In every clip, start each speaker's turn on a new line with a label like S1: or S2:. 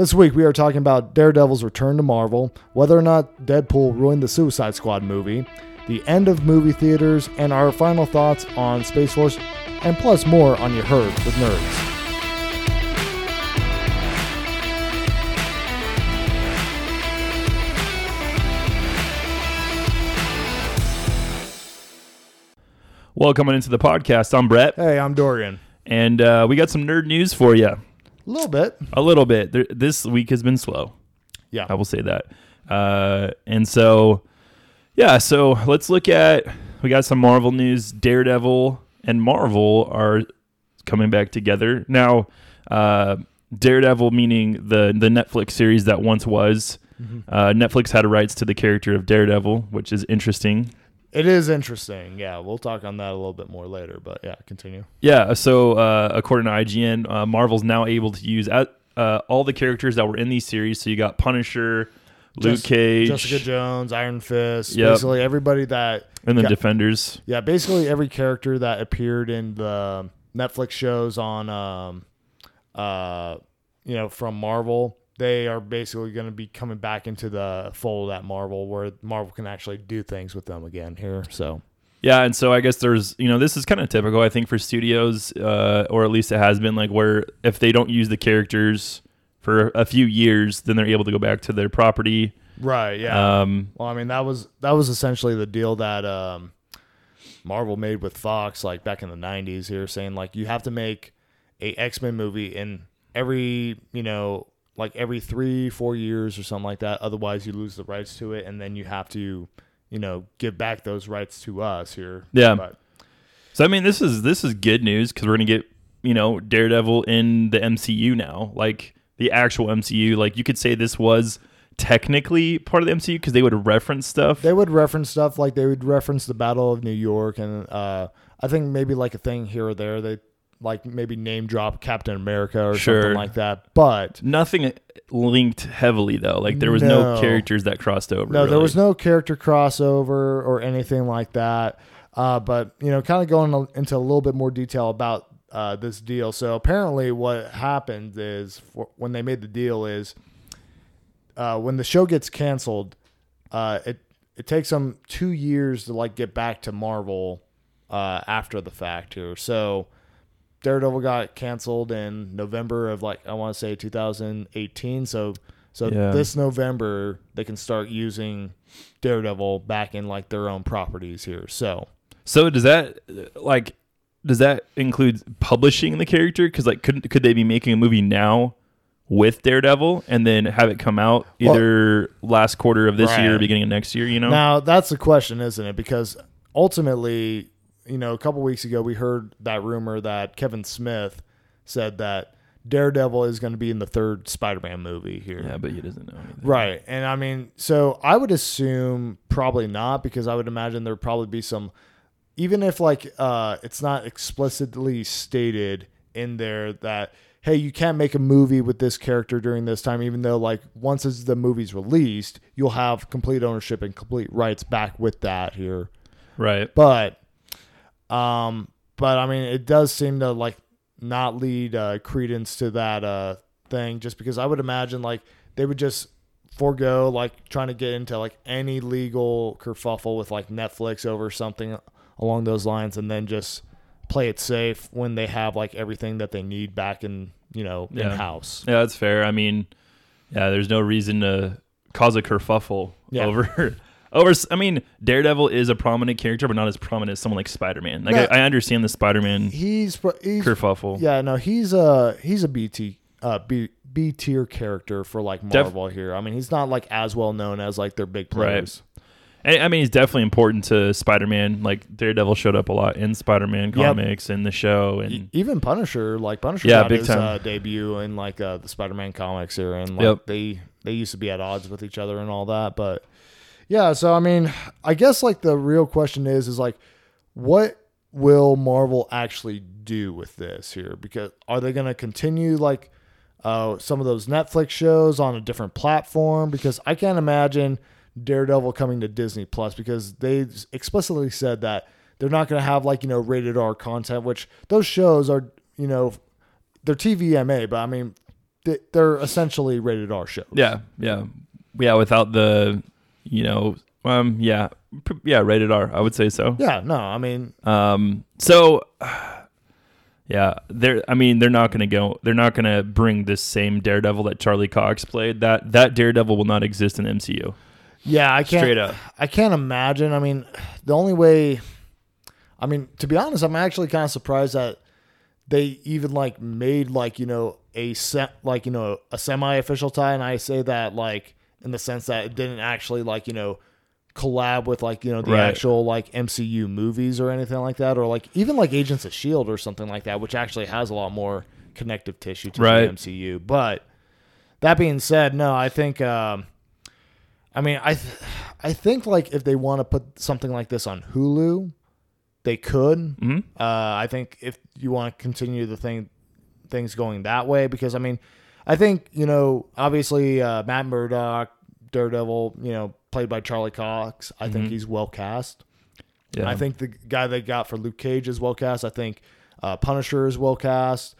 S1: This week we are talking about Daredevil's return to Marvel, whether or not Deadpool ruined the Suicide Squad movie, the end of movie theaters, and our final thoughts on Space Force, and plus more on your herd with nerds.
S2: Welcome into the podcast, I'm Brett,
S1: Hey, I'm Dorian.
S2: and uh, we got some nerd news for you.
S1: A little bit.
S2: A little bit. There, this week has been slow.
S1: Yeah.
S2: I will say that. Uh, and so, yeah. So let's look at. We got some Marvel news. Daredevil and Marvel are coming back together now. Uh, Daredevil, meaning the the Netflix series that once was. Uh, Netflix had rights to the character of Daredevil, which is interesting.
S1: It is interesting. Yeah, we'll talk on that a little bit more later, but yeah, continue.
S2: Yeah. So uh, according to IGN, uh, Marvel's now able to use at, uh, all the characters that were in these series. So you got Punisher, Luke
S1: Jess-
S2: Cage,
S1: Jessica Jones, Iron Fist,
S2: Yep.
S1: basically everybody that
S2: and
S1: the.
S2: Defenders.
S1: Yeah, basically every character that appeared in the Netflix shows on, um, uh, you know, from Marvel, they are basically going to be coming back into the fold at Marvel, where Marvel can actually do things with them again here. So
S2: Yeah, and so I guess there's you know this is kind of typical I think for studios, uh, or at least it has been like where if they don't use the characters for a few years, then they're able to go back to their property.
S1: right, yeah.
S2: Um,
S1: well, I mean that was that was essentially the deal that um, Marvel made with Fox, like back in the '90s. Here, saying like you have to make a X Men movie in every you know like every three four years or something like that. Otherwise, you lose the rights to it, and then you have to you know give back those rights to us here.
S2: Yeah.
S1: But
S2: so I mean this is this is good news because we're gonna get you know Daredevil in the MCU now, like the actual MCU. Like you could say this was technically part of the MCU because they would reference stuff.
S1: they would reference stuff like they would reference the Battle of New York, and uh, I think maybe like a thing here or there. They like maybe name drop Captain America or
S2: Sure.
S1: something like that. But
S2: Nothing linked heavily though. Like there was no,
S1: No.
S2: characters that crossed over.
S1: No, there was no character crossover or anything like that. Uh, but you know, kind of going into a little bit more detail about uh, this deal. So apparently, what happened is for, when they made the deal is uh, when the show gets canceled, uh, it it takes them two years to like get back to Marvel uh, after the fact here. So Daredevil got canceled in November of like I want to say 2018. So so
S2: Yeah.
S1: this November they can start using Daredevil back in like their own properties here. So
S2: So does that like does that include publishing the character? Because like could could they be making a movie now with Daredevil and then have it come out
S1: Well-
S2: either last quarter of this year or beginning of next year? You know.
S1: now that's the question, isn't it? Because ultimately, you know, a couple weeks ago we heard that rumor that Kevin Smith said that Daredevil is going to be in the third Spider-Man movie here.
S2: yeah, but he doesn't know anything.
S1: Right. And I mean, so I would assume probably not because I would imagine there'd probably be some even if like uh it's not explicitly stated in there that hey, you can't make a movie with this character during this time even though like once the movie's released, you'll have complete ownership and complete rights back with that here.
S2: Right.
S1: But um but I mean it does seem to like not lead uh credence to that uh thing just because I would imagine like they would just forego like trying to get into like any legal kerfuffle with like Netflix over something along those lines and then just play it safe when they have like everything that they need back in you know
S2: Yeah.
S1: in house.
S2: Yeah, that's fair. I mean, yeah, there's no reason to cause a kerfuffle
S1: Yeah.
S2: over. Over, I mean, Daredevil is a prominent character, but not as prominent as someone like Spider-Man. Like,
S1: No.
S2: I, I understand the Spider-Man
S1: He's he's
S2: kerfuffle.
S1: Yeah, no, he's a he's a BT uh B B tier character for like
S2: Def-
S1: Marvel here. I mean, he's not like as well known as like their big
S2: Right.
S1: players.
S2: And, I mean, he's definitely important to Spider-Man. Like Daredevil showed up a lot in Spider-Man
S1: Yep.
S2: comics and the show, and
S1: Even Punisher, like Punisher,
S2: Yeah, big
S1: his
S2: time.
S1: Uh, debut in like uh, the Spider-Man comics here, and like
S2: Yep.
S1: they they used to be at odds with each other and all that. But yeah, so I mean, I guess like the real question is is like, what will Marvel actually do with this here? Because are they going to continue like uh, some of those Netflix shows on a different platform? Because I can't imagine Daredevil coming to Disney Plus because they explicitly said that they're not going to have like you know rated R content, which those shows are you know they're TVMA, but I mean they- they're essentially rated R shows.
S2: Yeah, yeah, yeah. Without the, you know, um, yeah, yeah, rated R. I would say so.
S1: Yeah, no, I mean,
S2: Um, so, yeah, they're. I mean, they're not to go. They're not to bring this same Daredevil that Charlie Cox played. That that Daredevil will not exist in MCU.
S1: yeah, I can't.
S2: Straight up.
S1: I can't imagine. I mean, the only way. I mean, to be honest, I'm actually kind of surprised that they even like made like you know a set like you know a semi-official tie, and I say that like in the sense that it didn't actually like you know collab with like you know the
S2: Right.
S1: actual like MCU movies or anything like that, or like even like Agents of Shield or something like that, which actually has a lot more connective tissue to
S2: Right.
S1: the MCU. But that being said, no, I think. Um, I mean, I, th- I think like if they want to put something like this on Hulu, they could.
S2: hmm
S1: Uh, I think if you want to continue the thing, things going that way, because I mean, I think you know, obviously uh, Matt Murdock, Daredevil, you know, played by Charlie Cox. I think
S2: Mhm.
S1: he's well cast.
S2: Yeah,
S1: I think the guy they got for Luke Cage is well cast. I think uh, Punisher is well cast.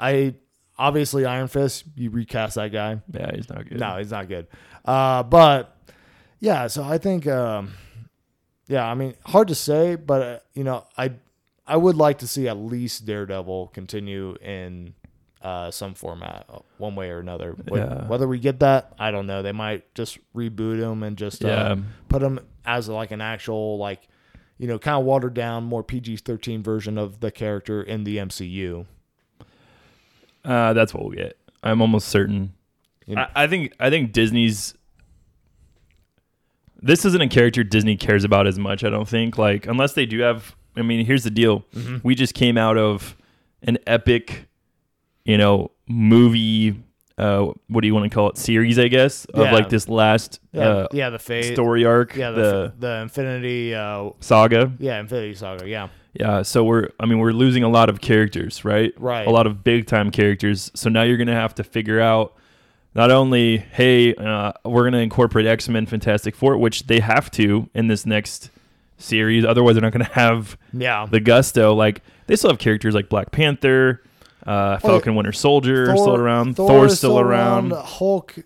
S1: I obviously Iron Fist. You recast that guy.
S2: Yeah, he's not good.
S1: No, he's not good. Uh, but yeah, so I think, um, yeah, I mean, hard to say, but uh, you know, I I would like to see at least Daredevil continue in uh, some format, uh, one way or another.
S2: Yeah.
S1: Whether we get that, I don't know. They might just reboot him and just uh,
S2: Yeah,
S1: put him as like an actual like, you know, kind of watered down, more PG thirteen version of the character in the MCU.
S2: uh, that's what we'll get. I'm almost certain.
S1: You know-
S2: I, I think. I think Disney's. This isn't a character Disney cares about as much. I don't think. Like, unless they do have. I mean, here's the deal.
S1: Mhm.
S2: we just came out of an epic, you know, movie. Uh, what do you want to call it? Series, I guess, of
S1: Yeah.
S2: like this last
S1: Yeah,
S2: uh,
S1: yeah, the fate,
S2: story arc,
S1: yeah, the
S2: the,
S1: the Infinity, uh,
S2: saga.
S1: yeah, Infinity Saga, yeah.
S2: Yeah, so we're. I mean, we're losing a lot of characters, right?
S1: Right.
S2: A lot of big time characters. So now you're gonna have to figure out. Not only, hey, uh, we're to incorporate X Men Fantastic Four, which they have to in this next series. Otherwise, they're not to have
S1: Yeah.
S2: the gusto. Like they still have characters like Black Panther, uh, Falcon Winter Soldier are still around, Thor's
S1: is
S2: still, around.
S1: Hulk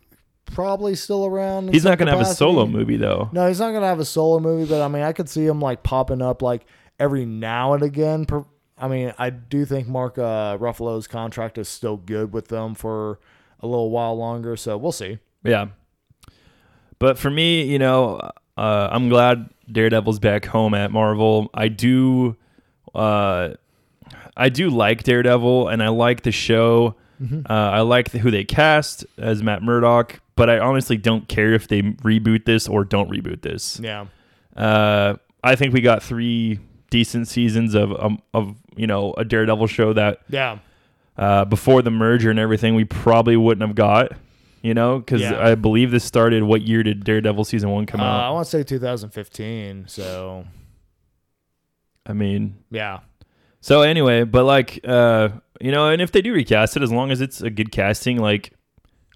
S1: probably still around.
S2: He's not going to have a solo movie though.
S1: No, he's not gonna have a solo movie, but I mean, I could see him like popping up like every now and again. Per- I mean, I do think Mark uh, Ruffalo's contract is still good with them for a little while longer, so we'll see.
S2: Yeah. But for me, you know, uh, I'm glad Daredevil's back home at Marvel. I do, uh, I do like Daredevil, and I like the show. Uh, I like the, who they cast as Matt Murdock, but I honestly don't care if they reboot this or don't reboot this.
S1: Yeah,
S2: Uh, I think we got three decent seasons of um, of you know a Daredevil show that
S1: yeah,
S2: uh, before the merger and everything, we probably wouldn't have got. You know, because
S1: Yeah.
S2: I believe this started. What year did Daredevil season one come
S1: uh, I want to say 2015. So
S2: I mean,
S1: yeah,
S2: so anyway, but like, uh, you know, and if they do recast it, as long as it's a good casting, like,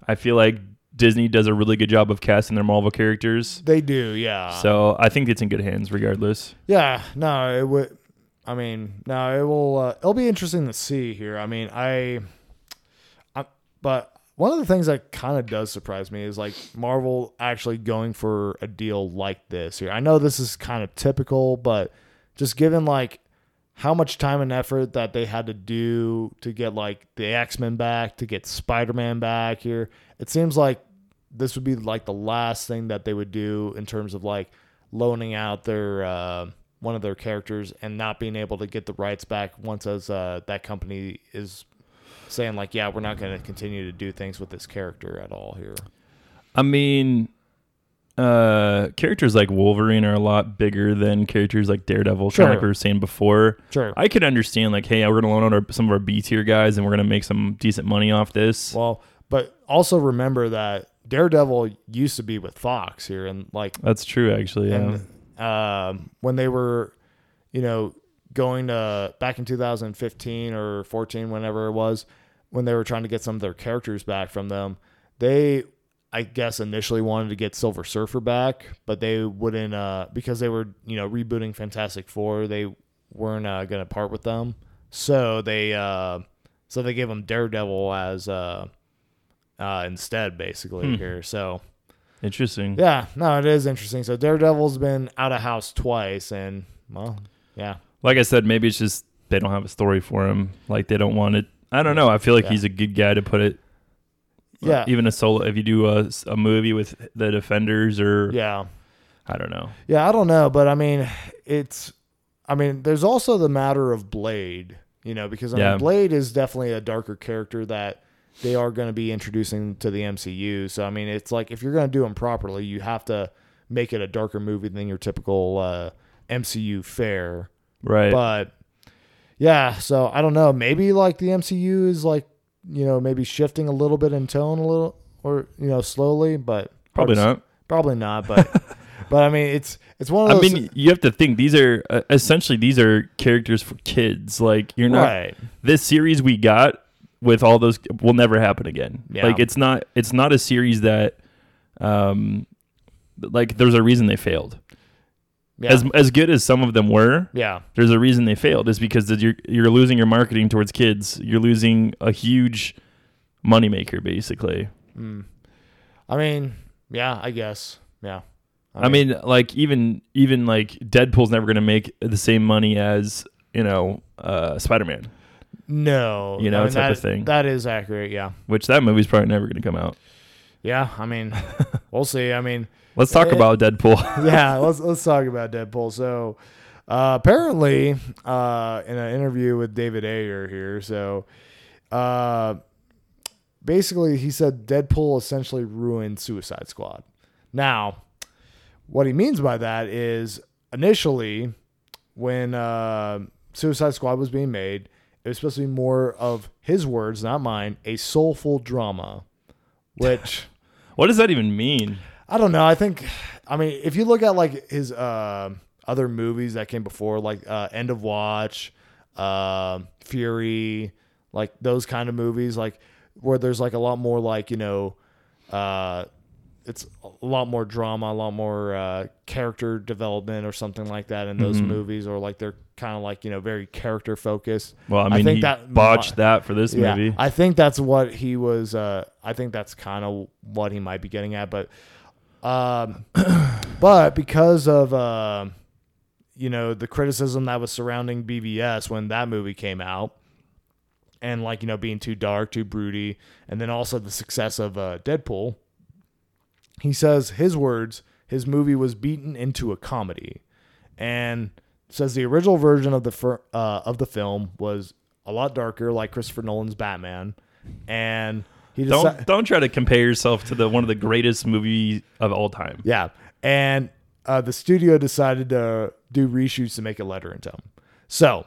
S2: I feel like Disney does a really good job of casting their Marvel characters.
S1: they do. Yeah,
S2: So I think it's in good hands, regardless.
S1: Yeah, no, it would. I mean, no, it will. Uh, it'll be interesting to see here. I mean, I, I, but one of the things that kind of does surprise me is like Marvel actually going for a deal like this here. I know this is kind of typical, but just given like how much time and effort that they had to do to get like the X Men back, to get Spider Man back here, it seems like this would be like the last thing that they would do in terms of like loaning out their uh, one of their characters and not being able to get the rights back once as uh, that company is saying like, yeah, we're not going to continue to do things with this character at all here.
S2: I mean, uh, characters like Wolverine are a lot bigger than characters like Daredevil. Kind of like we were saying before.
S1: Sure.
S2: I could understand like, hey, we're gonna loan out our, some of our B tier guys, and we're gonna make some decent money off this.
S1: Well, but also remember that Daredevil used to be with Fox here, and like
S2: That's true, actually. Yeah.
S1: and um, when they were, you know, going to back in 2015 or 14, whenever it was, when they were trying to get some of their characters back from them, they, I guess, initially wanted to get Silver Surfer back, but they wouldn't, uh, because they were, you know, rebooting Fantastic Four. They weren't uh, going to part with them, so they, uh, so they gave him Daredevil as, uh, uh, instead, basically
S2: Hmm.
S1: here. So
S2: Interesting.
S1: yeah, no, it is interesting. So Daredevil's been out of house twice, and well, yeah,
S2: Like I said, maybe it's just they don't have a story for him. Like they don't want it. I don't know. I feel like
S1: Yeah.
S2: he's a good guy to put it.
S1: Yeah,
S2: Even a solo. If you do a, a movie with the Defenders or
S1: yeah.
S2: I don't know.
S1: Yeah, I don't know, but I mean, it's. I mean, there's also the matter of Blade, you know, because I
S2: Yeah.
S1: mean, Blade is definitely a darker character that they are going to be introducing to the MCU. So I mean, it's like if you're going to do them properly, you have to make it a darker movie than your typical uh, MCU fare.
S2: Right.
S1: But yeah, so I don't know. Maybe like the MCU is like you know maybe shifting a little bit in tone a little, or you know slowly, but
S2: Probably not.
S1: Probably not, but but I mean it's it's one of those.
S2: I mean, you have to think these are uh, essentially these are characters for kids. Like you're not
S1: right.
S2: this series we got with all those will never happen again.
S1: Yeah.
S2: Like it's not it's not a series that um like there's a reason they failed.
S1: Yeah.
S2: As as good as some of them were,
S1: yeah.
S2: there's a reason they failed. Is because you're you're losing your marketing towards kids. You're losing a huge moneymaker basically.
S1: Mm. I mean, yeah, I guess. Yeah.
S2: I mean, like even even like Deadpool's never gonna make the same money as you know uh, Spider Man,
S1: no.
S2: you know,
S1: I mean,
S2: type
S1: that,
S2: of thing.
S1: That is accurate. Yeah.
S2: which that movie's probably never gonna come out.
S1: Yeah. I mean, we'll see. I mean,
S2: Let's talk
S1: Eh.
S2: about Deadpool.
S1: yeah. Let's let's talk about Deadpool. So, uh, apparently, uh, in an interview with David Ayer here, so, uh, basically, he said Deadpool essentially ruined Suicide Squad. Now, what he means by that is initially when uh, Suicide Squad was being made, it was supposed to be more of his words, not mine, a soulful drama, which
S2: what does that even mean?
S1: I don't know. I think, I mean, if you look at like his uh, other movies that came before, like uh, End of Watch, uh, Fury, like those kind of movies, like where there's like a lot more like you know, uh, it's a lot more drama, a lot more uh, character development or something like that in those
S2: Mhm.
S1: movies, or like they're kind of like you know very character focused.
S2: Well, I
S1: I
S2: mean,
S1: think
S2: he
S1: that-
S2: botched that for this
S1: Yeah,
S2: movie.
S1: I think that's what he was. Uh, I think that's kind of what he might be getting at, but, um, but because of uh, you know the criticism that was surrounding BVS when that movie came out, and like you know being too dark, too broody, and then also the success of uh, Deadpool, he says his words, his movie was beaten into a comedy, and says the original version of the fir- uh, of the film was a lot darker, like Christopher Nolan's Batman, and he
S2: don't don't try to compare yourself to the one of the greatest movies of all time.
S1: yeah, and uh, the studio decided to do reshoots to make it lighter in tone. So,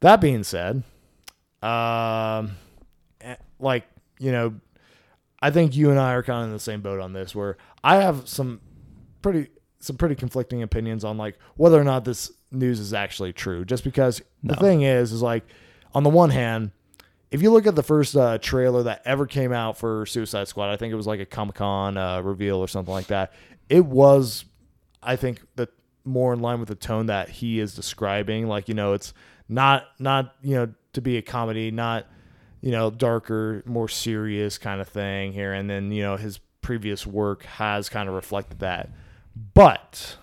S1: that being said, um, eh, like you know, I think you and I are kind of in the same boat on this, where I have some pretty some pretty conflicting opinions on like whether or not this news is actually true. Just because the thing is, is like on the one hand, if you look at the first uh, trailer that ever came out for Suicide Squad, I think it was like a Comic Con uh, reveal or something like that. It was, I think, the more in line with the tone that he is describing. Like you know, it's not not you know to be a comedy, not you know darker, more serious kind of thing here. And then you know his previous work has kind of reflected that, but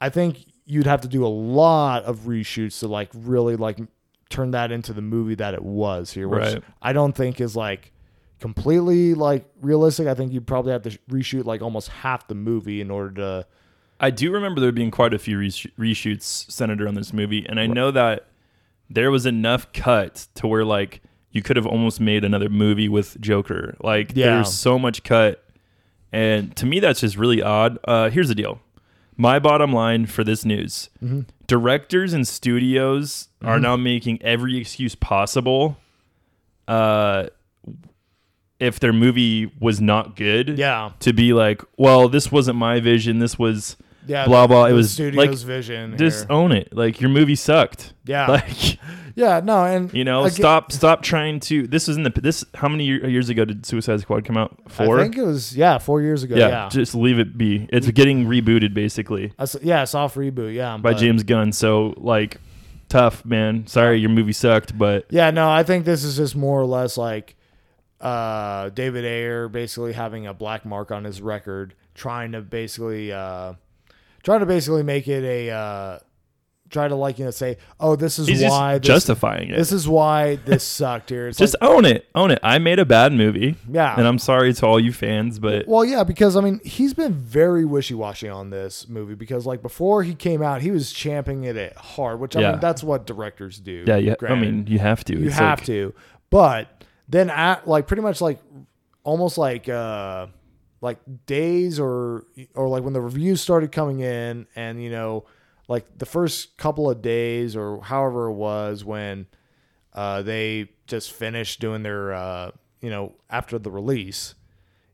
S1: I think you'd have to do a lot of reshoots to like really like turn that into the movie that it was here, which
S2: Right.
S1: I don't think is like completely like realistic. I think you'd probably have to reshoot like almost half the movie in order to.
S2: I do remember there being quite a few reshoots Senator, on this movie, and I know that there was enough cut to where like you could have almost made another movie with Joker. Like
S1: Yeah.
S2: there's so much cut, and to me that's just really odd. Uh, here's the deal: my bottom line for this news:
S1: Mm-hmm.
S2: Directors and studios are now making every excuse possible. Uh, if their movie was not good,
S1: Yeah,
S2: to be like, well, this wasn't my vision. This was
S1: yeah.
S2: Blah,
S1: the-
S2: blah, it was,
S1: studio's
S2: like,
S1: vision.
S2: just
S1: here.
S2: own it. Like your movie sucked.
S1: yeah,
S2: Like
S1: yeah. No, and
S2: you know,
S1: Again-
S2: stop stop trying to. This was in the this. How many years ago did Suicide Squad come out? Four.
S1: I think it was yeah four years ago.
S2: yeah,
S1: Yeah,
S2: just leave it be. It's getting rebooted basically
S1: I s- yeah, soft reboot. Yeah,
S2: by
S1: but-
S2: James Gunn. So like, tough man. Sorry, your movie sucked, but
S1: Yeah, no, I think this is just more or less like uh, David Ayer basically having a black mark on his record, trying to basically uh, trying to basically make it a uh, try to like you know say, oh, this is
S2: He's
S1: why this,
S2: justifying it.
S1: this is why this sucked here. It's
S2: just
S1: like,
S2: own it. Own it. I made a bad movie.
S1: yeah,
S2: And I'm sorry to all you fans, but
S1: Well, yeah, because I mean, he's been very wishy-washy on this movie because, like, before he came out, he was champing it at hard, which I
S2: Yeah.
S1: mean, that's what directors do.
S2: yeah, yeah. I mean, you have to.
S1: you
S2: It's
S1: have
S2: like-
S1: to. But then, at like, pretty much like, almost like, uh, like days or or like when the reviews started coming in, and you know, like the first couple of days or however it was when uh, they just finished doing their, uh, you know, after the release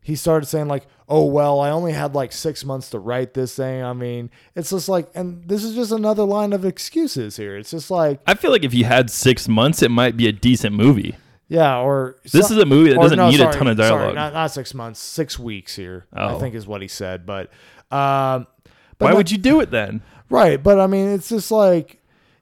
S1: he started saying like, "Oh well, I only had like six months to write this thing." I mean, it's just like, and this is just another line of excuses here. It's just like,
S2: I feel like if you had six months, it might be a decent movie.
S1: Yeah, or
S2: This is a movie that doesn't
S1: no,
S2: need
S1: sorry,
S2: a ton of
S1: sorry,
S2: dialogue.
S1: not, not six months, six weeks here. I
S2: Oh.
S1: think is what he said. But, um, but
S2: Why
S1: no-
S2: would you do it then?
S1: Right, but I mean, it's just like.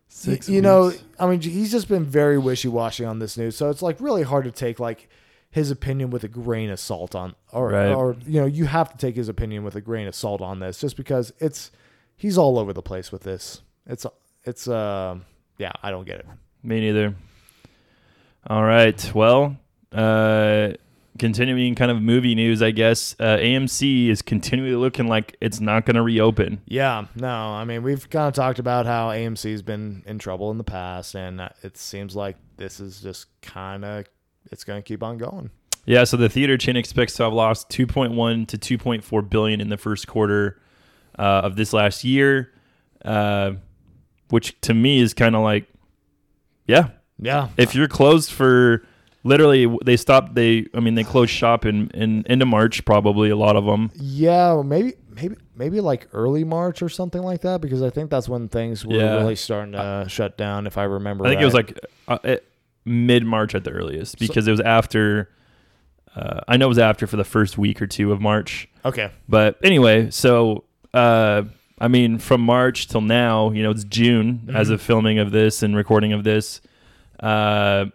S2: Six
S1: you know. I mean, he's just been very wishy washy on this news, so it's like really hard to take like his opinion with a grain of salt on, or
S2: Right.
S1: or you know, you have to take his opinion with a grain of salt on this, just because it's he's all over the place with this. It's it's um yeah, I don't get it.
S2: Me neither. All right. Well, uh, continuing kind of movie news, I guess. Uh, AMC is continually looking like it's not going to reopen.
S1: Yeah, no, I mean we've kind of talked about how AMC's been in trouble in the past, and it seems like this is just kind of it's going to keep on going.
S2: Yeah, so the theater chain expects to have lost 2.1 to 2.4 billion in the first quarter uh, of this last year, uh, which to me is kind of like, yeah,
S1: Yeah,
S2: if you're closed for literally, they stopped. They, I mean, they closed shop in in into March, probably a lot of them.
S1: Yeah, maybe maybe maybe like early March or something like that because I think that's when things were
S2: Yeah.
S1: really starting to shut down. If I remember,
S2: I think it was like uh, mid March at the earliest because it was after. Uh, I know it was after for the first week or two of March.
S1: okay,
S2: But anyway, so uh, I mean, from March till now, you know, it's June as
S1: Mhm.
S2: of filming of this and recording of this. Uh,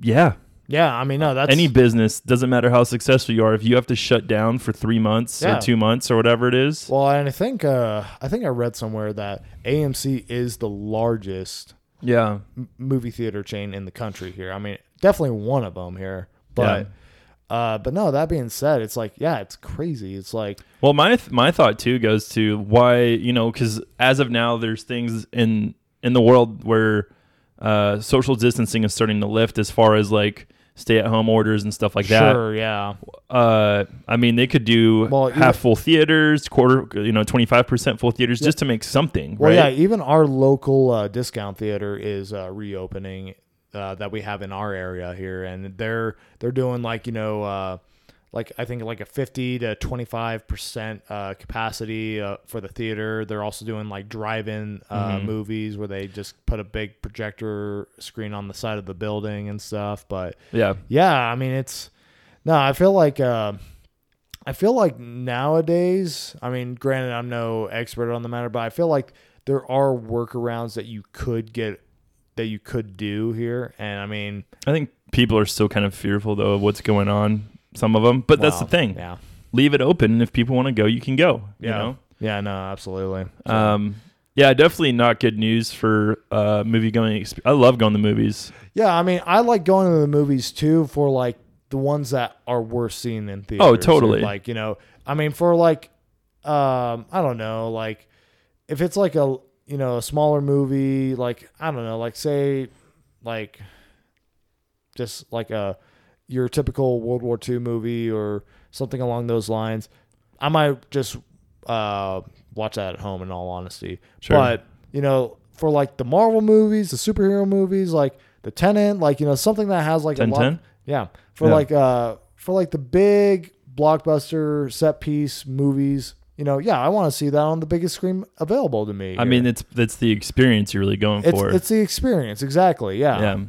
S2: yeah,
S1: yeah. I mean, no, that's
S2: any business doesn't matter how successful you are. If you have to shut down for three months
S1: Yeah.
S2: or two months or whatever it is,
S1: well, and I think uh, I think I read somewhere that AMC is the largest
S2: yeah,
S1: m- movie theater chain in the country here. I mean, definitely one of them here, but. Uh, but no, that being said, it's like, yeah, it's crazy. It's like,
S2: Well, my th- my thought too goes to why you know because as of now, there's things in in the world where uh, social distancing is starting to lift as far as like stay at home orders and stuff like that.
S1: sure, yeah.
S2: Uh, I mean, they could do
S1: Well,
S2: half
S1: even-
S2: full theaters, quarter, you know, twenty five percent full theaters, just to make something,
S1: Well,
S2: right?
S1: yeah, even our local uh, discount theater is uh, reopening uh, that we have in our area here, and they're they're doing like you know, uh, like I think like a fifty to twenty five percent capacity uh, for the theater. They're also doing like drive-in uh,
S2: Mhm.
S1: movies where they just put a big projector screen on the side of the building and stuff. But
S2: Yeah,
S1: yeah, I mean it's no, I feel like uh, I feel like nowadays, I mean, granted I'm no expert on the matter, but I feel like there are workarounds that you could get that you could do here. And I mean,
S2: I think people are still kind of fearful though of what's going on. Some of them, but that's the thing.
S1: Yeah.
S2: Leave it open, if people want to go, you can go. You
S1: Yeah.
S2: know.
S1: Yeah, no, absolutely. So,
S2: Um, yeah, definitely not good news for uh, movie going. Exp- I love going to movies.
S1: yeah, I mean, I like going to the movies too for like the ones that are worth seeing in theaters.
S2: Oh, totally.
S1: Like, you know, I mean, for like, um, I don't know, like if it's like a, you know, a smaller movie, like, I don't know, like say, like, just like a, your typical World War II movie or something along those lines, I might just uh, watch that at home in all honesty.
S2: Sure.
S1: But, you know, for like the Marvel movies, the superhero movies, like the Tenet, like, you know, something that has like a lot.
S2: 10-10?
S1: Yeah. For
S2: Yeah.
S1: like uh for like the big blockbuster set piece movies, you know, yeah, I want to see that on the biggest screen available to me.
S2: I mean, it's it's the experience you're really going
S1: it's
S2: for.
S1: it's the experience, exactly. Yeah.
S2: yeah,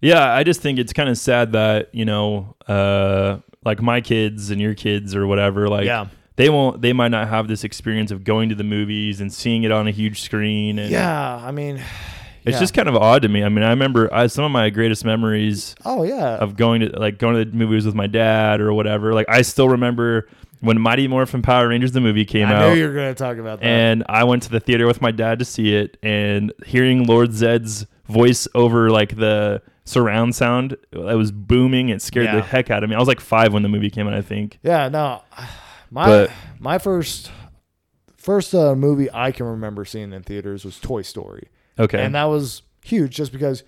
S2: yeah. I just think it's kind of sad that you know, uh, like my kids and your kids or whatever, like
S1: yeah.
S2: they won't, they might not have this experience of going to the movies and seeing it on a huge screen. And
S1: Yeah, I mean,
S2: It's
S1: Yeah.
S2: just kind of odd to me. I mean, I remember I, some of my greatest memories
S1: Oh yeah.
S2: of going to like going to the movies with my dad or whatever. Like I still remember when Mighty Morphin Power Rangers the movie came
S1: I
S2: out.
S1: knew you were going to talk about that.
S2: and I went to the theater with my dad to see it, and hearing Lord Zed's voice over like the surround sound, it was booming. It scared
S1: Yeah.
S2: the heck out of me. I was like five when the movie came out, I think.
S1: yeah, no. My
S2: But-
S1: my first first uh, movie I can remember seeing in theaters was Toy Story.
S2: Okay,
S1: And that was huge just because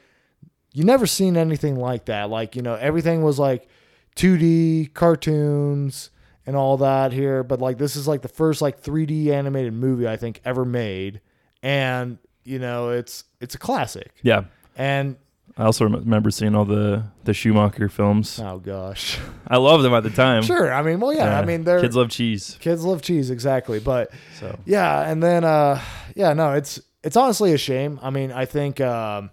S1: you never seen anything like that. Like, you know, everything was like 2D cartoons and all that here, but like this is like the first like 3D animated movie I think ever made and you know, it's it's a classic.
S2: yeah.
S1: And
S2: I also remember seeing all the the Schumacher films.
S1: oh gosh.
S2: I loved them at the time.
S1: Sure. I mean, well yeah, I mean they're
S2: kids love cheese.
S1: kids love cheese exactly, but
S2: So
S1: Yeah, and then uh yeah, no, it's it's honestly a shame. I mean, I think um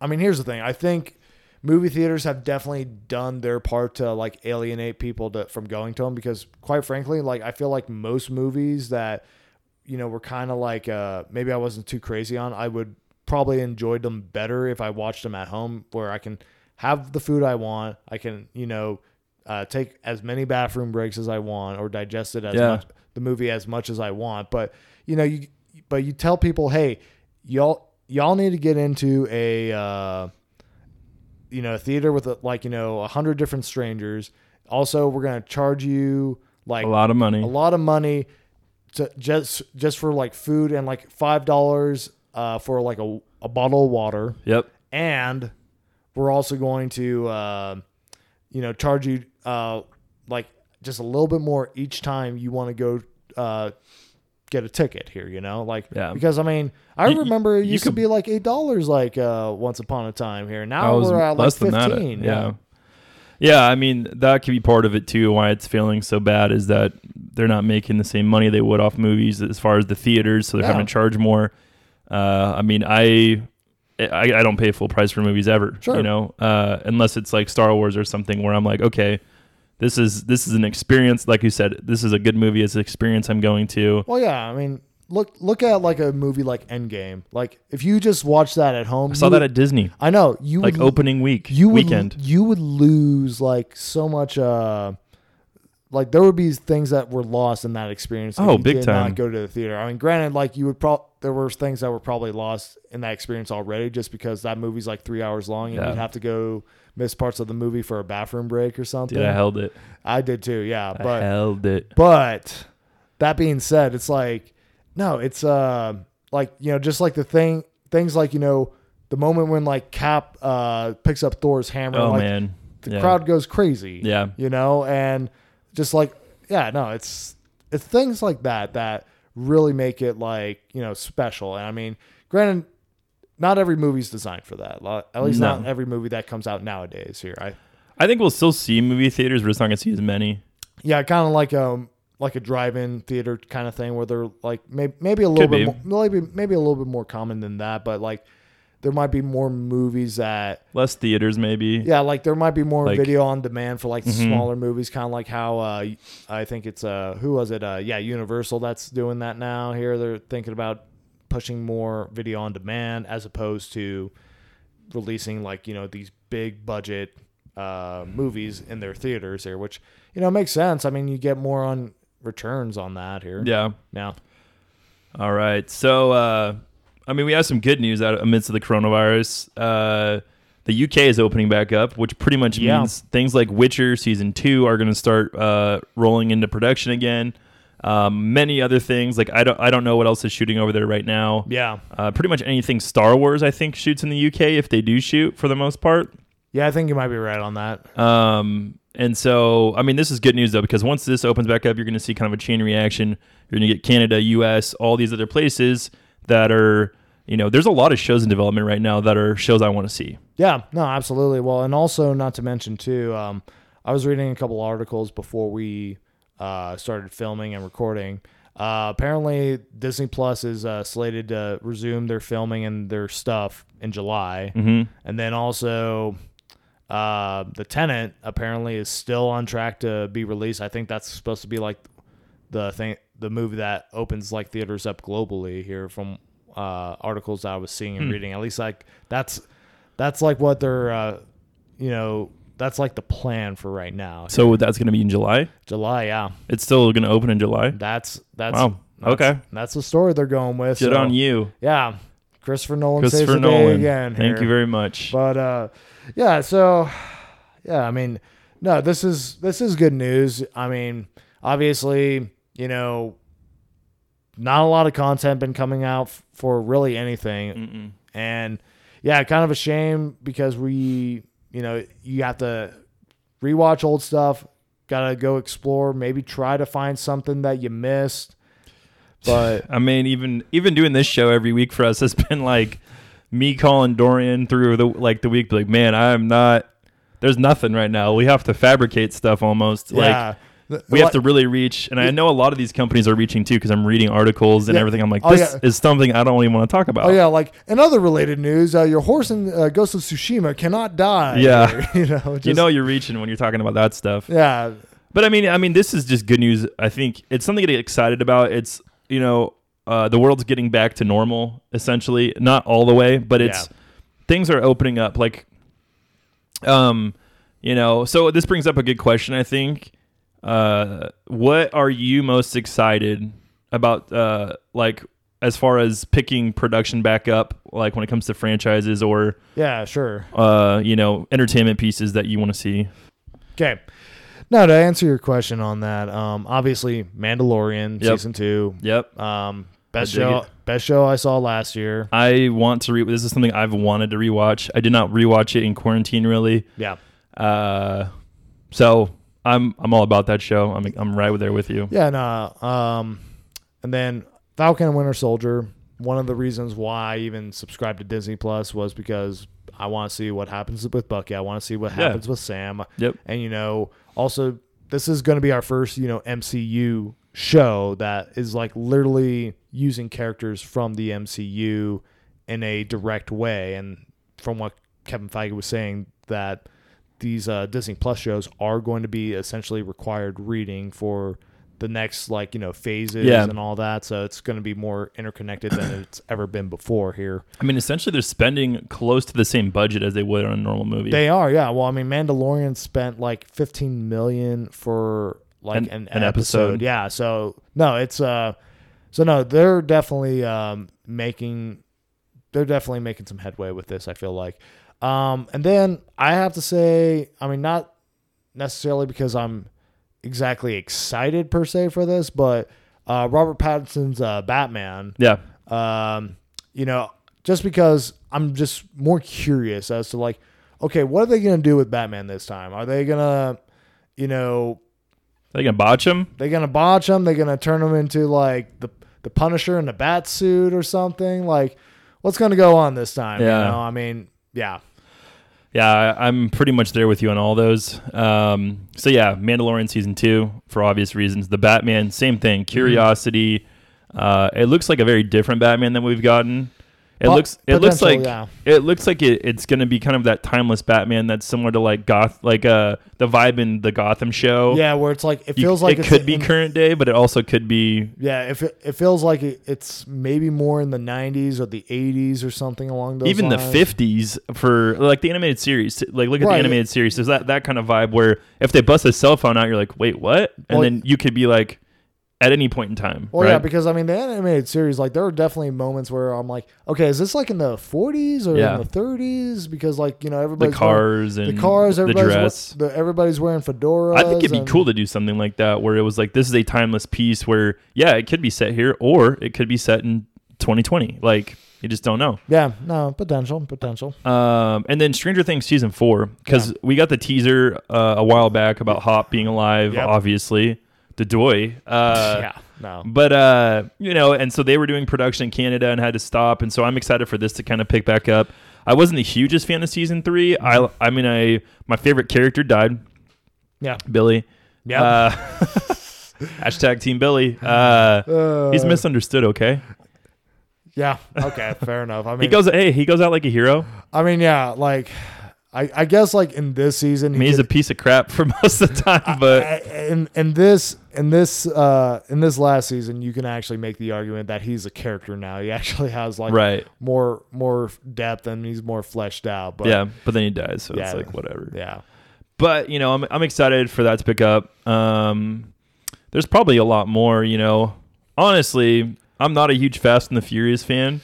S1: I mean, here's the thing. I think movie theaters have definitely done their part to like alienate people to, from going to them because quite frankly, like I feel like most movies that you know were kind of like uh maybe I wasn't too crazy on, I would probably enjoyed them better if I watched them at home where I can have the food I want, I can, you know, uh, take as many bathroom breaks as I want or digest it as
S2: Yeah.
S1: much the movie as much as I want. But you know, you but you tell people, hey, y'all y'all need to get into a uh, you know a theater with a, like you know a hundred different strangers. Also, we're gonna charge you like
S2: a lot of money.
S1: a lot of money to just just for like food and like five dollars uh, for like a, a bottle of water
S2: Yep.
S1: and we're also going to uh, you know charge you uh, like just a little bit more each time you want to go uh, get a ticket here you know like
S2: Yeah.
S1: because i mean i
S2: You-
S1: remember it
S2: you
S1: used to
S2: could-
S1: be like eight dollars like uh, once upon a time here now we're at like
S2: less than
S1: 15
S2: that. Yeah. Yeah, I mean that could be part of it too. Why it's failing so bad is that they're not making the same money they would off movies as far as the theaters, so they're
S1: Yeah.
S2: having to charge more. Uh, I mean, I, I I don't pay full price for movies ever.
S1: Sure.
S2: You know, uh, unless it's like Star Wars or something where I'm like, okay, this is this is an experience. Like you said, this is a good movie. It's an experience I'm going to.
S1: well yeah i mean look look at like a movie like endgame like if you just watch that at home
S2: I saw that
S1: would-
S2: at Disney,
S1: i know you
S2: like
S1: would,
S2: opening week,
S1: you would,
S2: weekend.
S1: you would lose like so much uh like there would be things that were lost in that experience
S2: Oh,
S1: you
S2: big time.
S1: not go to the theater i mean granted like you would pro there were things that were probably lost in that experience already just because that movie's like three hours long and
S2: Yeah.
S1: you'd have to go miss parts of the movie for a bathroom break or something
S2: Dude, I held it.
S1: I did too yeah
S2: I
S1: but
S2: held it.
S1: but that being said, it's like no, it's uh like you know just like the thing things like you know the moment when like Cap uh picks up Thor's hammer,
S2: Oh
S1: like
S2: man,
S1: the
S2: Yeah.
S1: crowd goes crazy.
S2: Yeah.
S1: you know, and just like yeah, no, it's it's things like that that really make it like you know special. And I mean, granted. Not every movie's designed for that. At least
S2: No.
S1: not every movie that comes out nowadays. Here, I
S2: I think we'll still see movie theaters, but it's not gonna see as many.
S1: Yeah, kind of like um like a drive-in theater kind of thing where they're like maybe maybe a little
S2: Could
S1: bit more, maybe maybe a little bit more common than that, but like there might be more movies that
S2: Less theaters, maybe.
S1: yeah, like there might be more
S2: Like-
S1: video on demand for like
S2: Mhm.
S1: smaller movies, kind of like how uh I think it's uh who was it uh yeah Universal that's doing that now. Here they're thinking about pushing more video on demand as opposed to releasing like you know these big budget uh movies in their theaters here, which you know makes sense. I mean, you get more on returns on that here.
S2: Yeah.
S1: Now,
S2: All right. So, uh, I mean, we have some good news out amidst of the coronavirus. Uh, the UK is opening back up, which pretty much
S1: Yeah.
S2: means things like Witcher season two are going to start uh, rolling into production again. Um, many other things like I don't I don't know what else is shooting over there right now.
S1: yeah,
S2: Uh, pretty much anything Star Wars I think shoots in the UK if they do shoot for the most part.
S1: yeah, I think you might be right on that.
S2: Um, and so, I mean, this is good news though, because once this opens back up, you're going to see kind of a chain reaction. You're going to get Canada, US, all these other places that are, you know, there's a lot of shows in development right now that are shows I want to see.
S1: Yeah, no, absolutely. Well, and also not to mention too, um, I was reading a couple articles before we uh, started filming and recording. Uh, apparently, Disney Plus is uh, slated to resume their filming and their stuff in July,
S2: hmm
S1: and then also uh, the Tenet apparently is still on track to be released. I think that's supposed to be like the thing, the movie that opens like theaters up globally here from uh, articles I was seeing and
S2: Hmm.
S1: reading. At least like that's that's like what they're uh, you know that's like the plan for right now.
S2: So that's going to be in July.
S1: July, yeah.
S2: It's still going to open in July.
S1: That's that's
S2: Wow.
S1: that's-
S2: Okay.
S1: That's the story they're going with.
S2: Good
S1: so,
S2: on you,
S1: Yeah, Christopher Nolan
S2: Christopher
S1: saves the
S2: Nolan.
S1: day again.
S2: Thank
S1: here.
S2: you very much.
S1: But uh, yeah, so yeah, I mean, no, this is this is good news. I mean, obviously, you know, not a lot of content been coming out f- for really anything,
S2: Mm-mm.
S1: and yeah, kind of a shame because we, you know, you have to rewatch old stuff. Got to go explore, maybe try to find something that you missed. But
S2: I mean, even even doing this show every week for us has been like me calling Dorian through the like the week, like, man, I'm not. There's nothing right now. We have to fabricate stuff almost. Like
S1: yeah,
S2: we have to really reach, and I know a lot of these companies are reaching too because I'm reading articles and
S1: Yeah.
S2: everything. I'm like,
S1: Oh,
S2: this
S1: yeah.
S2: is something I don't even want to talk about.
S1: Oh yeah, like in other related news, uh, your horse in uh, Ghost of Tsushima cannot die.
S2: Yeah.
S1: you know,
S2: you know you're reaching when you're talking about that stuff.
S1: Yeah,
S2: But I mean, I mean, this is just good news. I think it's something to get excited about. It's you know, uh, the world's getting back to normal essentially, not all the way, but it's
S1: Yeah.
S2: things are opening up. Like, um, you know, so this brings up a good question. I think. Uh, what are you most excited about? Uh, like as far as picking production back up, like when it comes to franchises or
S1: yeah, sure.
S2: uh, you know, entertainment pieces that you want to see.
S1: Okay. Now to answer your question on that, um, obviously Mandalorian
S2: Yep.
S1: season two,
S2: Yep.
S1: um, best show,
S2: it.
S1: best show I saw last year.
S2: I want to re. This is something I've wanted to rewatch. I did not rewatch it in quarantine, really.
S1: Yeah,
S2: Uh, so I'm I'm all about that show. I'm I'm right there with you.
S1: yeah, no, um, and then Falcon and Winter Soldier. One of the reasons why I even subscribed to Disney Plus was because I want to see what happens with Bucky. I want to see what
S2: Yeah.
S1: happens with Sam.
S2: Yep.
S1: And you know, also this is going to be our first, you know, MCU show that is like literally using characters from the MCU in a direct way. And from what Kevin Feige was saying, that these uh, Disney Plus shows are going to be essentially required reading for the next like you know phases
S2: Yeah.
S1: and all that. So it's going to be more interconnected than it's ever been before here.
S2: I mean, essentially, they're spending close to the same budget as they would on a normal movie.
S1: They are, yeah. Well, I mean, Mandalorian spent like 15 million for like
S2: An-
S1: an,
S2: an
S1: episode.
S2: episode.
S1: Yeah. So no, it's uh, so no, they're definitely um making, they're definitely making some headway with this. I feel like, um, and then I have to say, I mean, not necessarily because I'm exactly excited per se for this, but uh, Robert Pattinson's uh, Batman
S2: yeah.
S1: um, you know, just because I'm just more curious as to like, okay, what are they gonna do with Batman this time? Are they gonna, you know,
S2: They gonna botch him?
S1: they gonna botch him? They gonna turn him into like the the Punisher in a bat suit or something? Like, what's gonna go on this time?
S2: Yeah.
S1: You know, I mean, yeah,
S2: Yeah, I'm pretty much there with you on all those. Um, so yeah, Mandalorian season two for obvious reasons. The Batman, same thing.
S1: Mm-hmm.
S2: Curiosity. Uh, it looks like a very different Batman than we've gotten. It looks. It looks like.
S1: yeah.
S2: It looks like it, it's going to be kind of that timeless Batman that's similar to like Goth, like uh the vibe in the Gotham show.
S1: yeah, where it's like it
S2: You-
S1: feels like
S2: it could be
S1: in-
S2: current day, but it also could be
S1: Yeah, if it, it feels like it, it's maybe more in the '90s or the '80s or something along those
S2: even the 50s for like the animated series. Like look at
S1: Right.
S2: the animated series. There's that that kind of vibe where if they bust a cell phone out, you're like, wait, what? And
S1: Well,
S2: then you could be like, at any point in time.
S1: Well,
S2: right?
S1: yeah, because I mean, the animated series, like, there are definitely moments where I'm like, okay, is this like in the 40s or
S2: Yeah.
S1: in the 30s? Because, like, you know,
S2: the
S1: everybody's
S2: cars
S1: wearing,
S2: and
S1: the cars,
S2: the
S1: everybody's we-
S2: dress.
S1: the, everybody's wearing fedoras.
S2: I think it'd be
S1: and-
S2: cool to do something like that where it was like this is a timeless piece where yeah, it could be set here or it could be set in 2020. Like you just don't know.
S1: Yeah, no potential, potential.
S2: Um, and then Stranger Things season four because we got the teaser uh, a while back about Hop being alive,
S1: Yep.
S2: obviously. The Doy. Uh,
S1: yeah, no,
S2: But uh, you know, and so they were doing production in Canada and had to stop, and so I'm excited for this to kind of pick back up. I wasn't the hugest fan of season three. I, I mean, I my favorite character died,
S1: yeah,
S2: Billy.
S1: yeah.
S2: Uh, hashtag Team Billy. Uh,
S1: Uh,
S2: he's misunderstood. Okay,
S1: Yeah, okay, fair enough. I mean,
S2: he goes. Hey, he goes out like a hero.
S1: I mean, yeah, like, I, I guess like in this season,
S2: I mean, he's a piece of crap for most of the time, but
S1: in in this in this uh in this last season, you can actually make the argument that he's a character now. He actually has like
S2: right,
S1: more more depth and he's more fleshed out. But
S2: yeah. But then he dies, so
S1: Yeah.
S2: it's like whatever.
S1: yeah,
S2: But you know, I'm I'm excited for that to pick up. Um, there's probably a lot more. You know, honestly, I'm not a huge Fast and the Furious fan,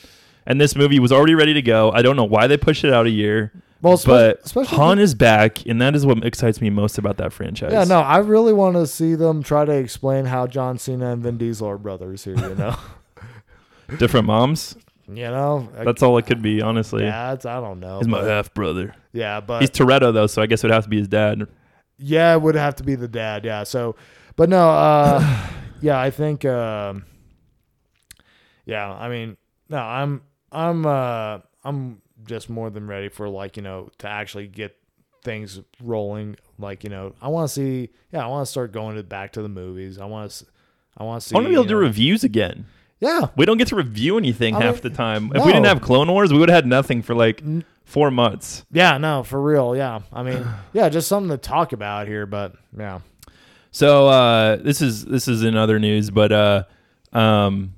S2: and this movie was already ready to go. I don't know why they pushed it out a year.
S1: Well,
S2: but
S1: especially
S2: Han is back, and that is what excites me most about that franchise.
S1: yeah. No, I really want to see them try to explain how John Cena and Vin Diesel are brothers here. You know,
S2: different moms.
S1: you know.
S2: That's all it could be, honestly.
S1: yeah, it's, I don't know.
S2: He's my half brother.
S1: yeah, but
S2: He's Toretto though, so I guess it would have to be his dad.
S1: Yeah, it would have to be the dad. Yeah. So, but no, uh, yeah, I think, um, yeah, I mean, no, I'm, I'm, uh, I'm just more than ready for like, you know, to actually get things rolling. Like, you know, I want to see, yeah, I want to start going to back to the movies. I want to, I want to see.
S2: I want to be able to do reviews again.
S1: yeah.
S2: We don't get to review anything
S1: I
S2: half
S1: mean,
S2: the time. If we didn't have Clone Wars, we would have had nothing for like four months.
S1: Yeah. No, for real. Yeah. I mean, yeah, just something to talk about here, but yeah.
S2: So uh, this is this is in other news, but uh, um,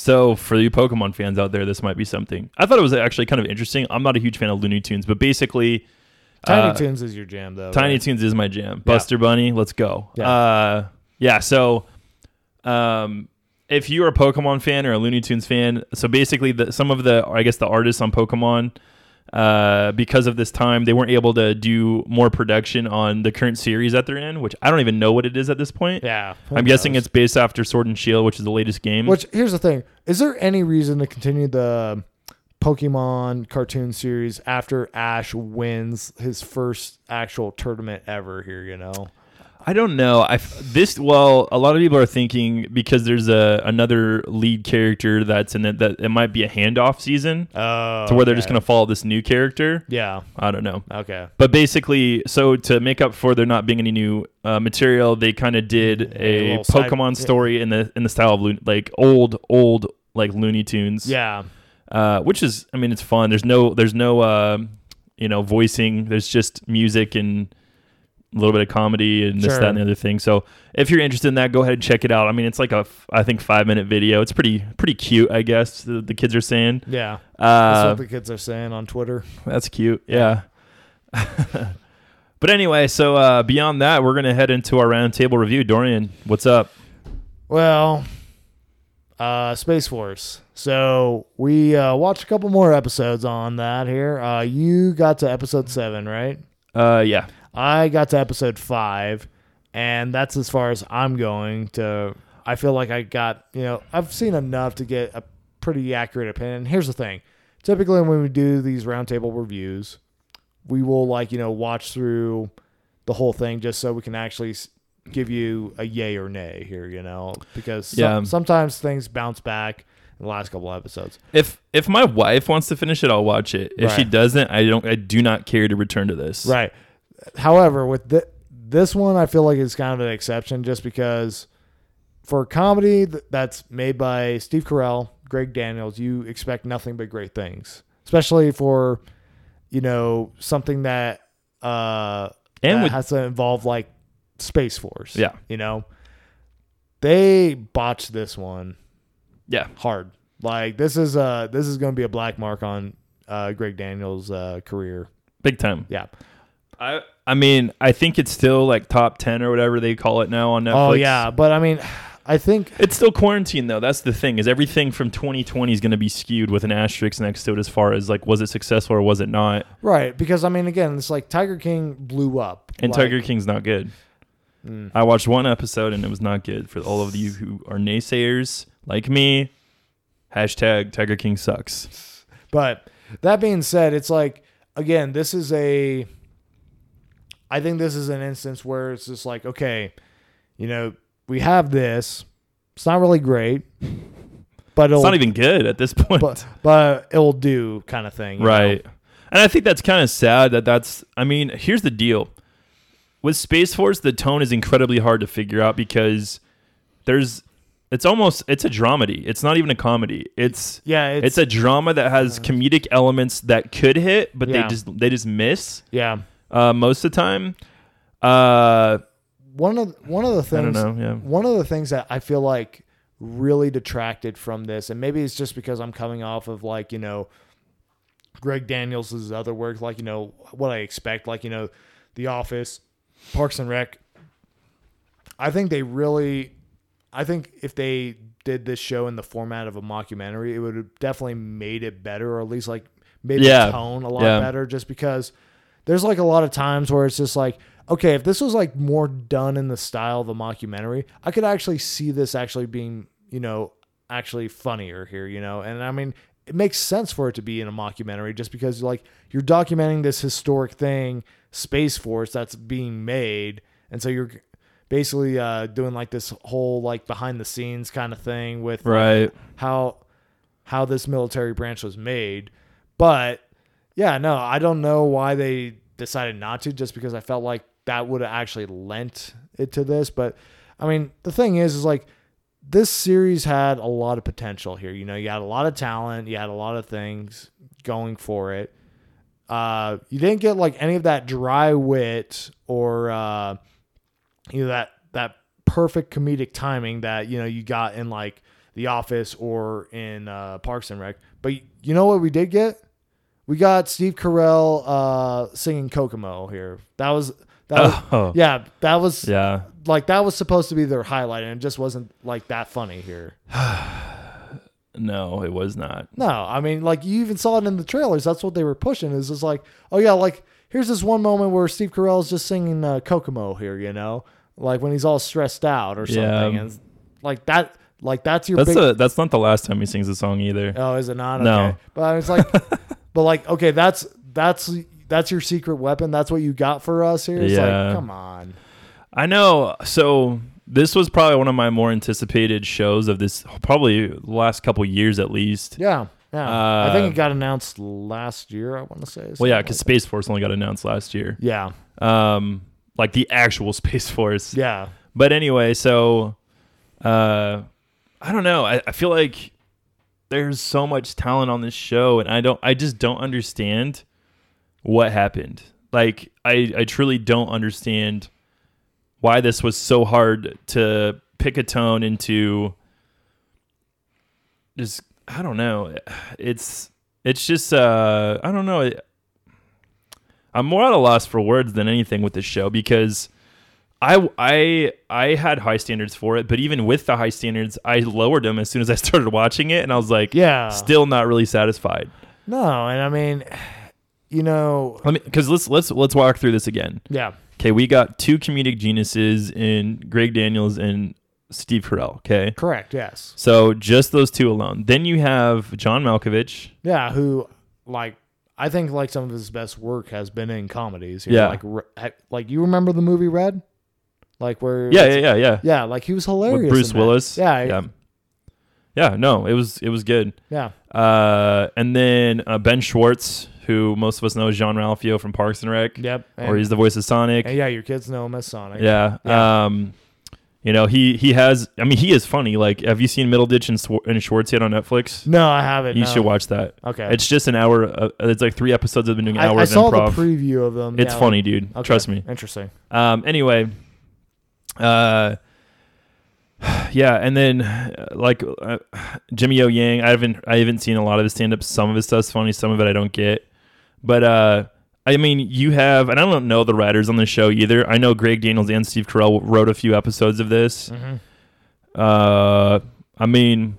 S2: so for you Pokemon fans out there, this might be something. I thought it was actually kind of interesting. I'm not a huge fan of Looney Tunes, but basically,
S1: Tiny
S2: uh,
S1: Toons is your jam though.
S2: Tiny
S1: right?
S2: Toons is my jam. Buster Bunny, let's go.
S1: Yeah.
S2: Uh, yeah. So, um, if you're a Pokemon fan or a Looney Tunes fan, so basically, the, some of the, I guess, the artists on Pokemon, uh, because of this time, they weren't able to do more production on the current series that they're in, which I don't even know what it is at this point.
S1: Yeah.
S2: I'm guessing it's based after Sword and Shield, which is the latest game.
S1: Which here's the thing: is there any reason to continue the Pokemon cartoon series after Ash wins his first actual tournament ever? Here, you know.
S2: I don't know. I this well, a lot of people are thinking because there's a another lead character that's in it that it might be a handoff season
S1: Oh,
S2: to where they're just gonna follow this new character.
S1: Yeah.
S2: I don't know.
S1: Okay.
S2: But basically, so to make up for there not being any new uh, material, they kind of did
S1: A
S2: a
S1: side-
S2: Pokemon
S1: yeah.
S2: story in the in the style of Loon- like old old like Looney Tunes.
S1: Yeah.
S2: Uh, which is, I mean, it's fun. There's no there's no uh, you know voicing. There's just music and a little bit of comedy and this
S1: Sure.
S2: that and the other thing. So if you're interested in that, go ahead and check it out. I mean, it's like a, I think five minute video. It's pretty pretty cute, I guess. The, the kids are saying.
S1: Yeah. Uh, That's
S2: Uh,
S1: what the kids are saying on Twitter.
S2: that's cute. Yeah. but anyway, so uh, beyond that, we're gonna head into our roundtable review. Dorian, what's up?
S1: Well, uh, Space Force. So we uh, watched a couple more episodes on that here. Uh, you got to episode seven, right?
S2: Uh, yeah.
S1: I got to episode five, and that's as far as I'm going to. I feel like I got, you know, I've seen enough to get a pretty accurate opinion. Here's the thing typically, when we do these roundtable reviews, we will, like, you know, watch through the whole thing just so we can actually give you a yay or nay here, you know, because some-
S2: Yeah.
S1: sometimes things bounce back in the last couple episodes.
S2: If if my wife wants to finish it, I'll watch it. If she doesn't, I don't. I do not care to return to this.
S1: Right. However, with thi- this one, I feel like it's kind of an exception just because for a comedy that's made by Steve Carell, Greg Daniels, you expect nothing but great things, especially for, you know, something that, uh,
S2: And
S1: that
S2: with
S1: has to involve like Space Force.
S2: Yeah.
S1: You know, they botched this one
S2: yeah,
S1: hard. Like this is uh this is going to be a black mark on uh Greg Daniels' uh career.
S2: big time.
S1: Yeah.
S2: I I mean, I think it's still like top ten or whatever they call it now on Netflix.
S1: Oh yeah, but I mean, I think
S2: It's still quarantine though. That's the thing. Is everything from 2020 is going to be skewed with an asterisk next to it as far as like was it successful or was it not?
S1: right because I mean again, it's like Tiger King blew up
S2: And
S1: Like,
S2: Tiger King's not good.
S1: mm,
S2: I watched one episode and it was not good for all of you who are naysayers like me. Hashtag Tiger King sucks.
S1: But that being said, it's like again, this is a. I think this is an instance where it's just like okay, you know, we have this. It's not really great, but it'll
S2: It's not even good at this point.
S1: but but it'll do kind of thing, you know?
S2: right. And I think that's kind of sad that that's. I mean, here's the deal. With Space Force, the tone is incredibly hard to figure out because there's it's almost it's a dramedy. It's not even a comedy. It's
S1: Yeah,
S2: it's,
S1: it's,
S2: a drama that has uh, comedic elements that could hit, but
S1: Yeah.
S2: they just they just miss
S1: yeah.
S2: Uh, most of the time. Uh,
S1: One of one of the
S2: I don't
S1: things
S2: know. Yeah.
S1: one of the things that I feel like really detracted from this, and maybe it's just because I'm coming off of like, you know, Greg Daniels' other work, like, you know, what I expect, like, you know, The Office, Parks and Rec. I think they really I think if they did this show in the format of a mockumentary, it would have definitely made it better, or at least like made
S2: Yeah.
S1: the tone a lot
S2: Yeah.
S1: better, just because there's like a lot of times where it's just like, okay, if this was like more done in the style of a mockumentary, I could actually see this actually being, you know, actually funnier here, you know? And I mean, it makes sense for it to be in a mockumentary just because like you're documenting this historic thing, Space Force that's being made. And so you're basically uh, doing like this whole like behind the scenes kind of thing with like,
S2: Right.
S1: how how this military branch was made. But yeah, no, I don't know why they decided not to just because I felt like that would have actually lent it to this, but I mean, the thing is is like this series had a lot of potential here. You know, you had a lot of talent, you had a lot of things going for it. Uh, you didn't get like any of that dry wit or uh, you know that that perfect comedic timing that you know you got in like The Office or in uh, Parks and Rec. But you know what we did get? We got Steve Carell uh, singing Kokomo here. That was that was
S2: Oh.
S1: yeah that was
S2: Yeah.
S1: like that was supposed to be their highlight and it just wasn't like that funny here.
S2: No, it was not.
S1: No, I mean, like you even saw it in the trailers. That's what they were pushing. Is just like, oh yeah, like here's this one moment where Steve Carell is just singing uh, Kokomo here, you know, like when he's all stressed out or something,
S2: Yeah.
S1: and like that, like that's your
S2: That's
S1: big.
S2: a, that's not the last time he sings a song either.
S1: oh, is it not?
S2: No.
S1: Okay. but it's like, but like, okay, that's that's that's your secret weapon. That's what you got for us here. It's
S2: Yeah.
S1: like, come on.
S2: I know. So this was probably one of my more anticipated shows of this probably the last couple years at least.
S1: Yeah, yeah. I think
S2: Uh,
S1: it got announced last year. I want to say.
S2: Well, yeah, because
S1: like
S2: Space Force only got announced last year.
S1: yeah,
S2: Um, like the actual Space Force.
S1: yeah,
S2: But anyway, so uh, I don't know. I, I feel like there's so much talent on this show, and I don't. I just don't understand what happened. Like, I I truly don't understand why this was so hard to pick a tone into. Just I don't know. It's it's just uh I don't know. I'm more at a loss for words than anything with this show because I I I had high standards for it, but even with the high standards, I lowered them as soon as I started watching it, and I was like,
S1: yeah.
S2: still not really satisfied.
S1: No, and I mean, you know,
S2: Let me because let's let's let's walk through this again.
S1: yeah,
S2: Okay, we got two comedic geniuses in Greg Daniels and Steve Carell. Okay,
S1: correct, yes,
S2: so just those two alone. Then you have John Malkovich.
S1: yeah. Who like I think like some of his best work has been in comedies. you
S2: Yeah.
S1: like Re- like you remember the movie Red, like where
S2: Yeah, yeah, yeah, yeah.
S1: yeah, like he was hilarious.
S2: With Bruce. Willis.
S1: Yeah,
S2: yeah, yeah. No, it was it was good.
S1: yeah,
S2: Uh, and then uh, Ben Schwartz, who most of us know as Jean-Ralphio from Parks and Rec,
S1: yep. And,
S2: or he's the voice of Sonic.
S1: and yeah, your kids know him as Sonic.
S2: Yeah.
S1: Yeah.
S2: Um, you know, he he has. I mean, he is funny. Like, have you seen Middleditch and, Swar- and Schwartz yet on Netflix?
S1: No, I haven't.
S2: You
S1: no.
S2: should watch that.
S1: Okay,
S2: It's just an hour. Uh, it's like three episodes. I've been doing
S1: I,
S2: hours
S1: I saw
S2: of improv.
S1: the preview of them.
S2: it's
S1: yeah,
S2: funny, dude.
S1: okay,
S2: Trust me.
S1: Interesting.
S2: Um, anyway, uh, yeah, and then uh, like uh, Jimmy O Yang, I haven't I haven't seen a lot of his stand up. Some of his stuff's funny, some of it I don't get. But uh, I mean, you have, and I don't know the writers on the show either. I know Greg Daniels and Steve Carell wrote a few episodes of this.
S1: hmm
S2: Uh, I mean,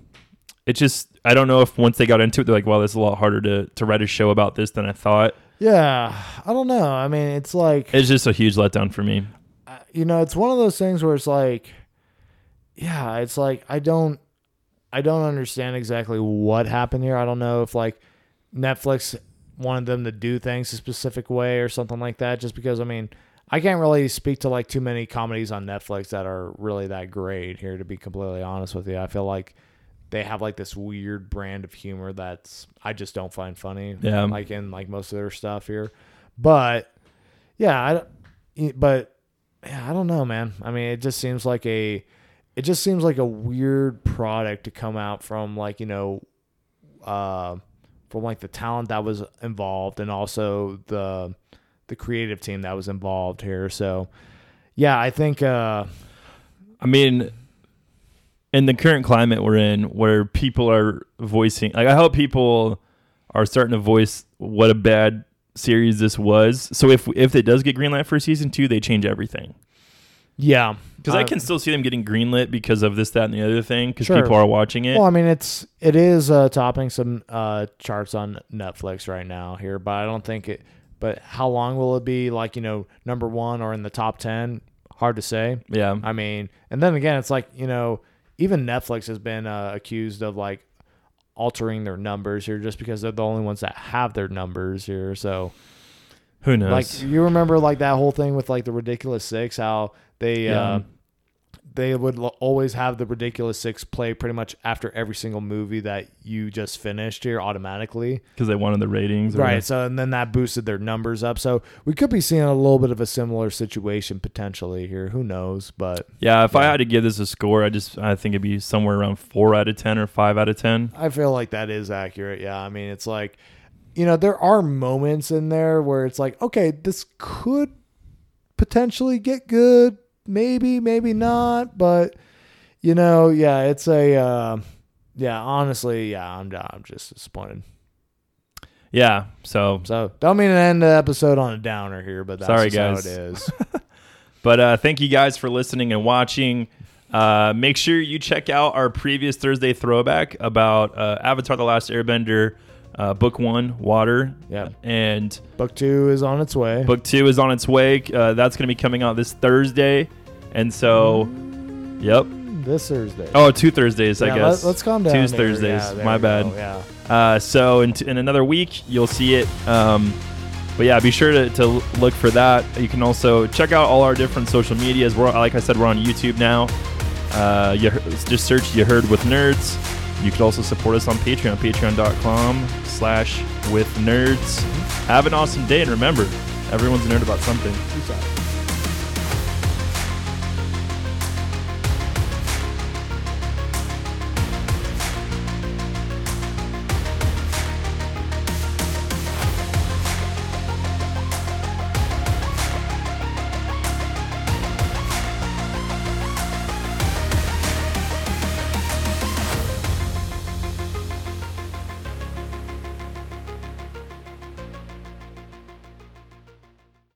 S2: it just I don't know if once they got into it, they're like, "Wow, this is a lot harder to to write a show about this than I thought."
S1: Yeah, I don't know. I mean, it's like
S2: It's just a huge letdown for me.
S1: You know, it's one of those things where it's like, yeah, it's like I don't, I don't understand exactly what happened here. I don't know if like Netflix wanted them to do things a specific way or something like that. Just because I mean, I can't really speak to like too many comedies on Netflix that are really that great here. To be completely honest with you, I feel like they have like this weird brand of humor that's I just don't find funny.
S2: Yeah.
S1: like in like most of their stuff here, but yeah, I, but yeah, I don't know, man. I mean, it just seems like a, it just seems like a weird product to come out from like you know, uh, from like the talent that was involved and also the the creative team that was involved here. So, yeah, I think. Uh,
S2: I mean, in the current climate we're in, where people are voicing, like I hope people are starting to voice what a bad series this was. So if if it does get greenlit for season two, they change everything.
S1: yeah,
S2: Because I
S1: Uh,
S2: can still see them getting greenlit because of this, that, and the other thing. Because
S1: Sure.
S2: people are watching it.
S1: Well, I mean, it's it is uh, topping some uh, charts on Netflix right now here, but I don't think it. But how long will it be? Like you know, number one or in the top ten? Hard to say.
S2: yeah,
S1: I mean, and then again, it's like you know, even Netflix has been uh, accused of like altering their numbers here just because they're the only ones that have their numbers here. So
S2: who knows?
S1: like you remember like that whole thing with like the ridiculous six, how they
S2: Yeah.
S1: uh, they would l- always have the ridiculous six play pretty much after every single movie that you just finished here automatically.
S2: Because they wanted the ratings.
S1: Right.
S2: whatever.
S1: So and then that boosted their numbers up. So we could be seeing a little bit of a similar situation potentially here. Who knows? But
S2: Yeah. If I had to give this a score, I just I think it'd be somewhere around four out of ten or five out of ten.
S1: I feel like that is accurate. Yeah. I mean, it's like, you know, there are moments in there where it's like, okay, this could potentially get good. Maybe, maybe not. But, you know, yeah, it's a, uh, yeah, honestly, yeah, I'm, I'm just disappointed.
S2: Yeah. So,
S1: So don't mean to end the episode on a downer here, but that's
S2: Sorry,
S1: just how
S2: guys.
S1: it is.
S2: but uh, thank you guys for listening and watching. Uh, make sure you check out our previous Thursday throwback about uh, Avatar: The Last Airbender, uh, Book One, Water.
S1: Yeah.
S2: And
S1: Book two is on its way.
S2: Book Two is on its way. Uh, that's going to be coming out this Thursday. And so, yep.
S1: this Thursday.
S2: Oh, two Thursdays, I
S1: Yeah,
S2: guess.
S1: Let, us calm down.
S2: Tuesday,
S1: here.
S2: Thursdays.
S1: Yeah, there
S2: My
S1: we
S2: bad.
S1: go. Yeah.
S2: Uh, so in, in another week, you'll see it. Um, but yeah, be sure to, to look for that. You can also check out all our different social medias. We're like I said, we're on YouTube now. Uh, you heard, just search "You Heard with Nerds." You could also support us on Patreon, Patreon.com/slash with Nerds. Have an awesome day, and remember, everyone's a nerd about something.